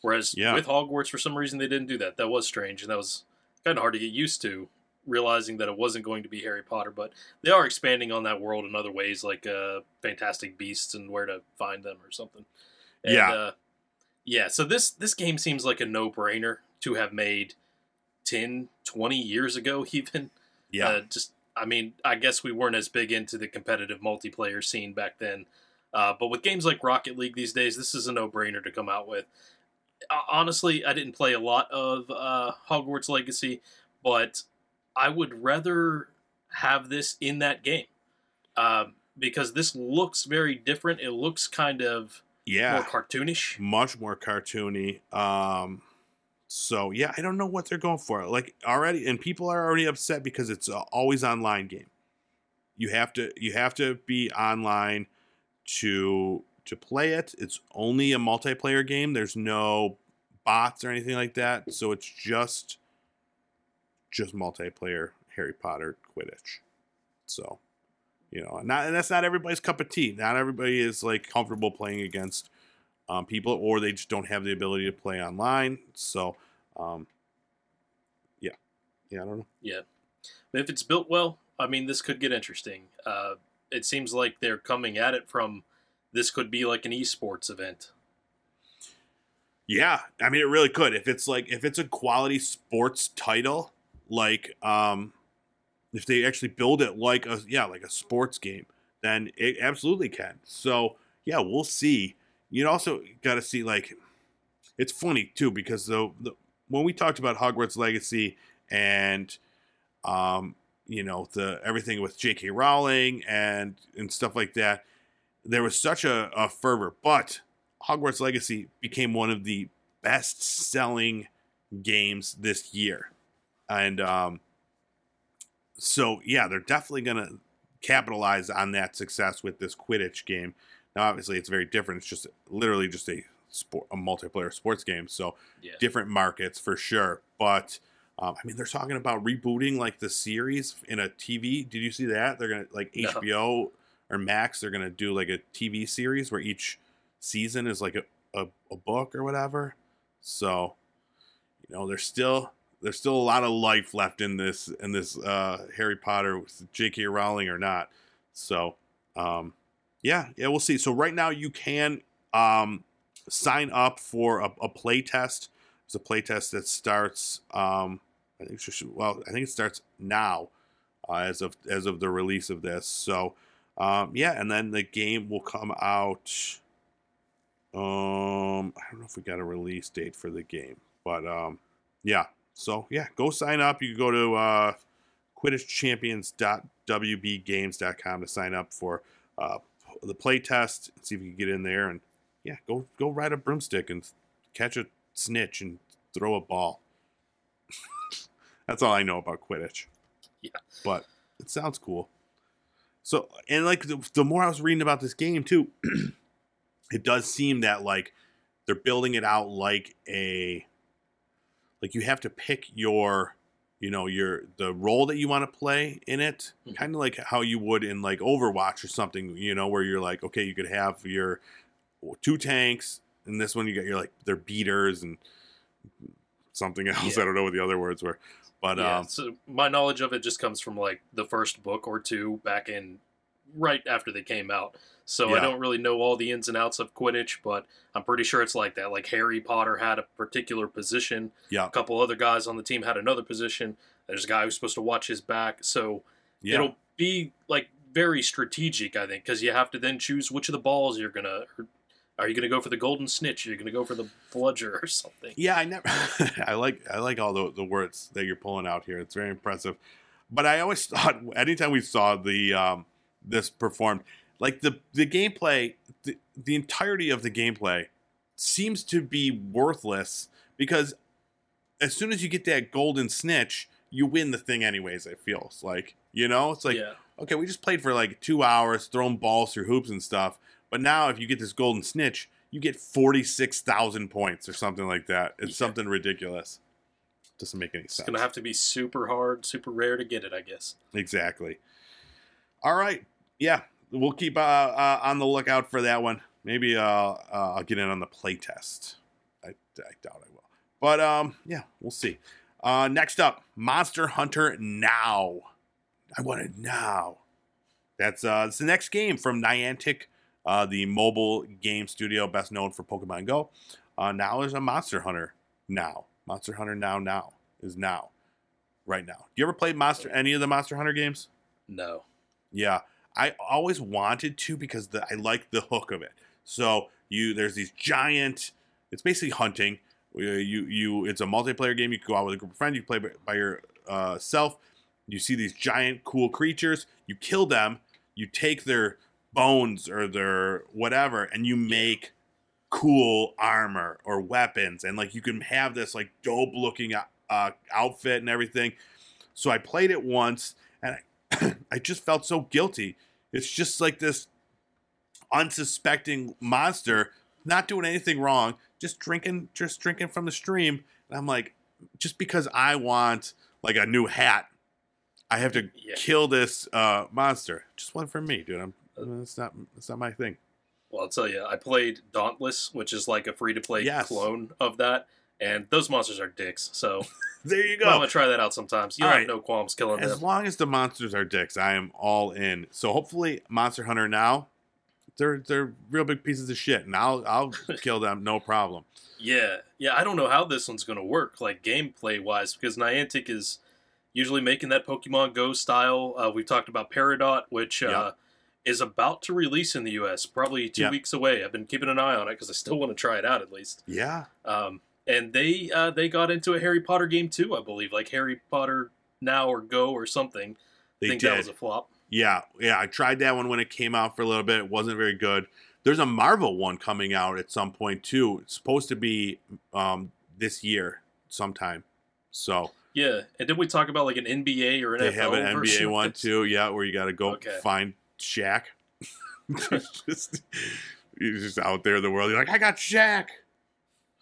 Whereas Yeah. with Hogwarts, for some reason, they didn't do that. That was strange, and that was kind of hard to get used to, realizing that it wasn't going to be Harry Potter. But they are expanding on that world in other ways, like uh, Fantastic Beasts and where to find them or something. And, Yeah. uh, yeah. So this this game seems like a no brainer to have made 10, 20 years ago, even. Yeah. Uh, just, I mean, I guess we weren't as big into the competitive multiplayer scene back then. Uh, but with games like Rocket League these days, this is a no-brainer to come out with. Uh, honestly, I didn't play a lot of uh, Hogwarts Legacy, but I would rather have this in that game um, because this looks very different. It looks kind of yeah. more cartoonish. much more cartoony. Um, so yeah, I don't know what they're going for. Like already, and people are already upset because it's a always online game. You have to you have to be online to to play it. It's only a multiplayer game. There's no bots or anything like that. So it's just just multiplayer Harry Potter Quidditch. So you know, not and that's not everybody's cup of tea. Not everybody is like comfortable playing against um, people, or they just don't have the ability to play online. So, um, yeah, yeah, I don't know. Yeah. If it's built well, I mean, this could get interesting. Uh, it seems like they're coming at it from this could be like an esports event. Yeah, I mean, it really could if it's like if it's a quality sports title, like um, if they actually build it like a yeah like a sports game, then it absolutely can. So yeah, we'll see. You also got to see like it's funny too because the when we talked about Hogwarts Legacy and um you know the everything with J.K. Rowling and and stuff like that, there was such a, a fervor, but Hogwarts Legacy became one of the best selling games this year. And um, so, yeah, they're definitely going to capitalize on that success with this Quidditch game. Now, obviously, it's very different. It's just literally just a sport, a multiplayer sports game. So, Yeah. different markets for sure. But um, I mean, they're talking about rebooting like the series in a TV. Did you see that? They're gonna like No. HBO or Max. They're gonna do like a TV series where each season is like a, a, a book or whatever. So, you know, there's still there's still a lot of life left in this in this uh, Harry Potter J.K. Rowling or not. So, um, yeah, yeah, we'll see. So right now you can um, sign up for a, a play test. It's a play test that starts. Um, I think should, well, I think it starts now, uh, as of as of the release of this. So, um, yeah, and then the game will come out. Um, I don't know if we got a release date for the game, but um, yeah. So yeah, go sign up. You can go to uh, QuidditchChampions.wbgames.com to sign up for uh, the play test and see if you can get in there and yeah, go go ride a broomstick and catch a snitch and throw a ball. That's all I know about Quidditch. Yeah. But it sounds cool. So, and like the, the more I was reading about this game too, it does seem that like they're building it out like a like you have to pick your you know your the role that you want to play in it Mhm. kind of like how you would in like overwatch or something you know where you're like okay you could have your two tanks and this one you got your like they're beaters and something else Yeah. i don't know what the other words were but yeah, um so my knowledge of it just comes from like the first book or two back in right after they came out. So I don't really know all the ins and outs of Quidditch, but I'm pretty sure it's like that. Like Harry Potter had a particular position, yeah a couple other guys on the team had another position. There's a guy who's supposed to watch his back, so yeah it'll be like very strategic, I think, because you have to then choose which of the balls you're gonna Are you going to go for the golden snitch? Are you going to go for the bludger or something? Yeah, I never. I like I like all the the words that you're pulling out here. It's very impressive. But I always thought anytime we saw the um, this performed, like the the gameplay, the, the entirety of the gameplay seems to be worthless because as soon as you get that golden snitch, you win the thing anyways. It feels like you know, it's like yeah. okay, we just played for like two hours, throwing balls through hoops and stuff. But now, if you get this golden snitch, you get forty six thousand points or something like that. It's Yeah. something ridiculous. Doesn't make any sense. It's going to have to be super hard, super rare to get it, I guess. Exactly. All right. Yeah, we'll keep uh, uh, on the lookout for that one. Maybe uh, uh, I'll get in on the playtest. I, I doubt I will. But um, yeah, we'll see. Uh, next up, Monster Hunter Now. I want it now. That's uh, it's the next game from Niantic, uh, the mobile game studio best known for Pokemon Go. Uh, now there's a Monster Hunter Now. Monster Hunter Now Now is now, right now. Do you ever played Monster any of the Monster Hunter games? No. Yeah, I always wanted to because the, I like the hook of it. So you there's these giant. It's basically hunting. You you, it's a multiplayer game. You can go out with a group of friends. You play by, by yourself. You see these giant cool creatures. You kill them. You take their bones or their whatever, and you make cool armor or weapons. And like you can have this like dope looking uh, outfit and everything. So I played it once, and I, I just felt so guilty. It's just like this unsuspecting monster, not doing anything wrong, just drinking, just drinking from the stream. And I'm like, just because I want like a new hat, I have to Yeah. kill this uh, monster. Just one for me, dude. I'm. It's not. It's not my thing. Well, I'll tell you, I played Dauntless, which is like a free to play Yes. clone of that, and those monsters are dicks. So There you go. I'm gonna try that out sometimes. You All have right. no qualms killing As them. As long as the monsters are dicks, I am all in. So hopefully, Monster Hunter now, they're they're real big pieces of shit, and I'll I'll kill them no problem. Yeah, yeah. I don't know how this one's gonna work, like gameplay wise, because Niantic is usually making that Pokemon Go style. Uh, we've talked about Peridot, which uh, Yeah. Is about to release in the U.S. Probably two Yeah. weeks away. I've been keeping an eye on it because I still want to try it out at least. Yeah, Um, and they uh, they got into a Harry Potter game too, I believe, like Harry Potter Now or Go or something. they I think did. that was a flop. yeah, yeah. I tried that one when it came out for a little bit. It wasn't very good. There's a Marvel one coming out at some point too. It's supposed to be um, this year sometime. So Yeah, and did we talk about like an NBA or an they have an NBA one too. Yeah, where you got to go Okay. find Shaq. just, he's just out there in the world. You're like, I got Shaq.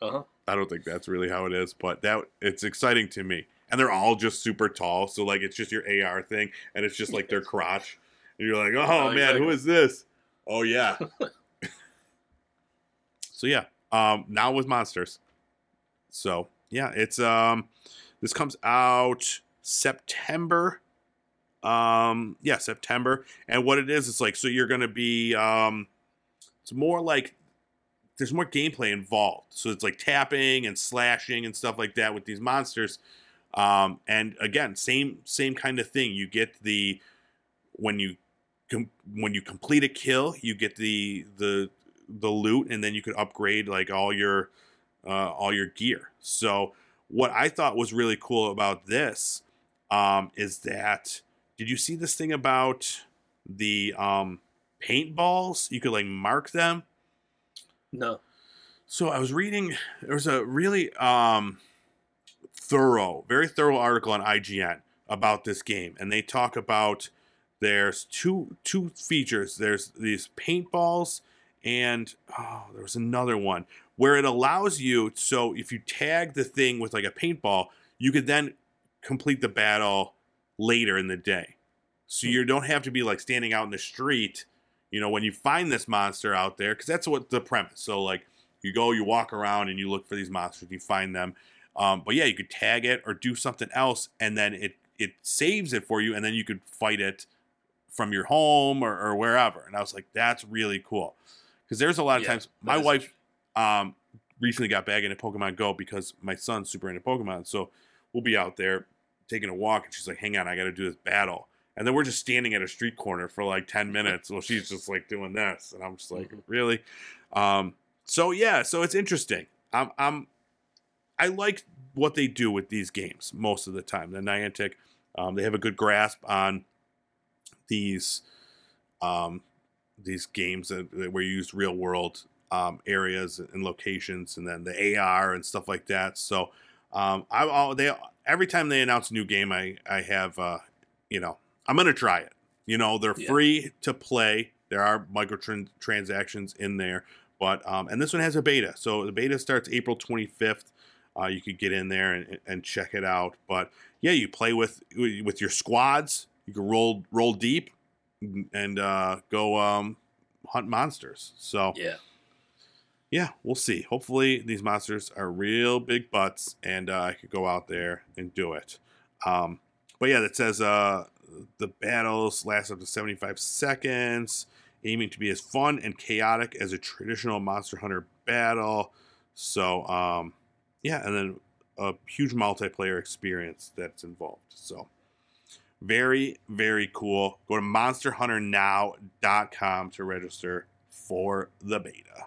Uh-huh. I don't think that's really how it is, but that it's exciting to me. And they're all just super tall, so like it's just your AR thing, and it's just like their crotch, and you're like, oh, Oh, man, who is this? Oh yeah. so yeah, um, now with monsters. So yeah, it's um, this comes out September. Um, yeah, September, and what it is, it's like so you're gonna be um, it's more like there's more gameplay involved. So it's like tapping and slashing and stuff like that with these monsters. Um, and again, same same kind of thing. You get the when you com- when you complete a kill, you get the the the loot, and then you could upgrade like all your uh, all your gear. So what I thought was really cool about this um, is that did you see this thing about the um, paintballs? You could like mark them. No. So I was reading. There was a really um, thorough, very thorough article on IGN about this game, and they talk about there's two two features. There's these paintballs, and oh, there was another one where it allows you. So if you tag the thing with like a paintball, you could then complete the battle later in the day. So you don't have to be like standing out in the street you know, when you find this monster out there, because that's what the premise. So like you go, you walk around and you look for these monsters, you find them. Um, but yeah, you could tag it or do something else, and then it it saves it for you, and then you could fight it from your home or, or wherever. And I was like, that's really cool, because there's a lot of Yeah, times my wife um, recently got back into Pokemon Go because my son's super into Pokemon, so we'll be out there taking a walk, and she's like, "Hang on, I got to do this battle." And then we're just standing at a street corner for like 10 minutes while she's just like doing this. And I'm just like, Mhm. really? Um, so yeah, so it's interesting. I'm, I'm I like what they do with these games most of the time. The Niantic, um, they have a good grasp on these um, these games that, that where you use real world um, areas and locations, and then the AR and stuff like that. So um, I I'll, they every time they announce a new game, I I have uh, you know I'm gonna try it. You know they're Yeah. free to play. There are microtransactions in there, but um, and this one has a beta. So the beta starts April 25th. Uh, you could get in there and, and check it out. But yeah, you play with with your squads. You can roll roll deep and uh, go um, hunt monsters. So Yeah. Yeah, we'll see. Hopefully, these monsters are real big butts, and uh, I could go out there and do it. Um, but yeah, that says uh, the battles last up to 75 seconds, aiming to be as fun and chaotic as a traditional Monster Hunter battle. So, um, yeah, and then a huge multiplayer experience that's involved. So, very, very cool. Go to monsterhunternow.com to register for the beta.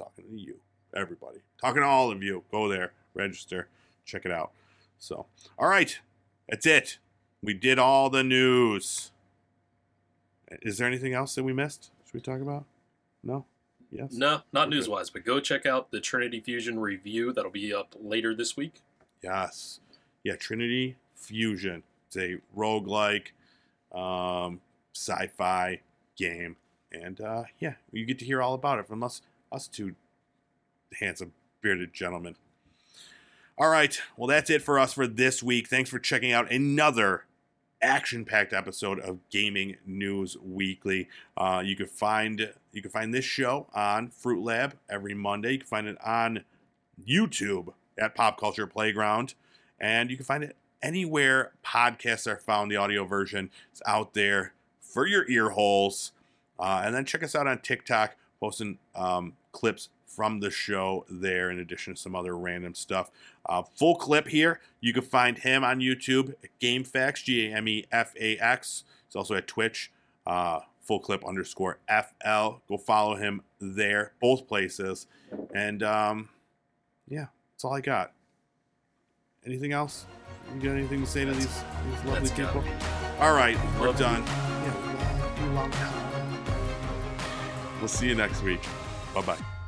Talking to you, everybody. Talking to all of you. Go there, register, check it out. So, all right, that's it. We did all the news. Is there anything else that we missed? Should we talk about? No? Yes? No, not Okay. news wise, but go check out the Trinity Fusion review. That'll be up later this week. Yes. Yeah, Trinity Fusion. It's a roguelike um, sci fi game. And uh, yeah, you get to hear all about it from us, us two handsome, bearded gentlemen. All right. Well, that's it for us for this week. Thanks for checking out another action packed episode of Gaming News Weekly. Uh, you can find you can find this show on Fruit Lab every Monday. You can find it on YouTube at Pop Culture Playground, and you can find it anywhere podcasts are found. The audio version is out there for your ear holes. Uh, and then check us out on TikTok, posting um, clips from the show there, in addition to some other random stuff. Uh, full clip here. You can find him on YouTube at GameFAX, G A M E F A X. It's also at Twitch, uh, full clip underscore FL. Go follow him there, both places. And um, yeah, that's all I got. Anything else? You got anything to say to these, these lovely people? All right, we're Love done. Yeah, you time. We'll see you next week. Bye bye.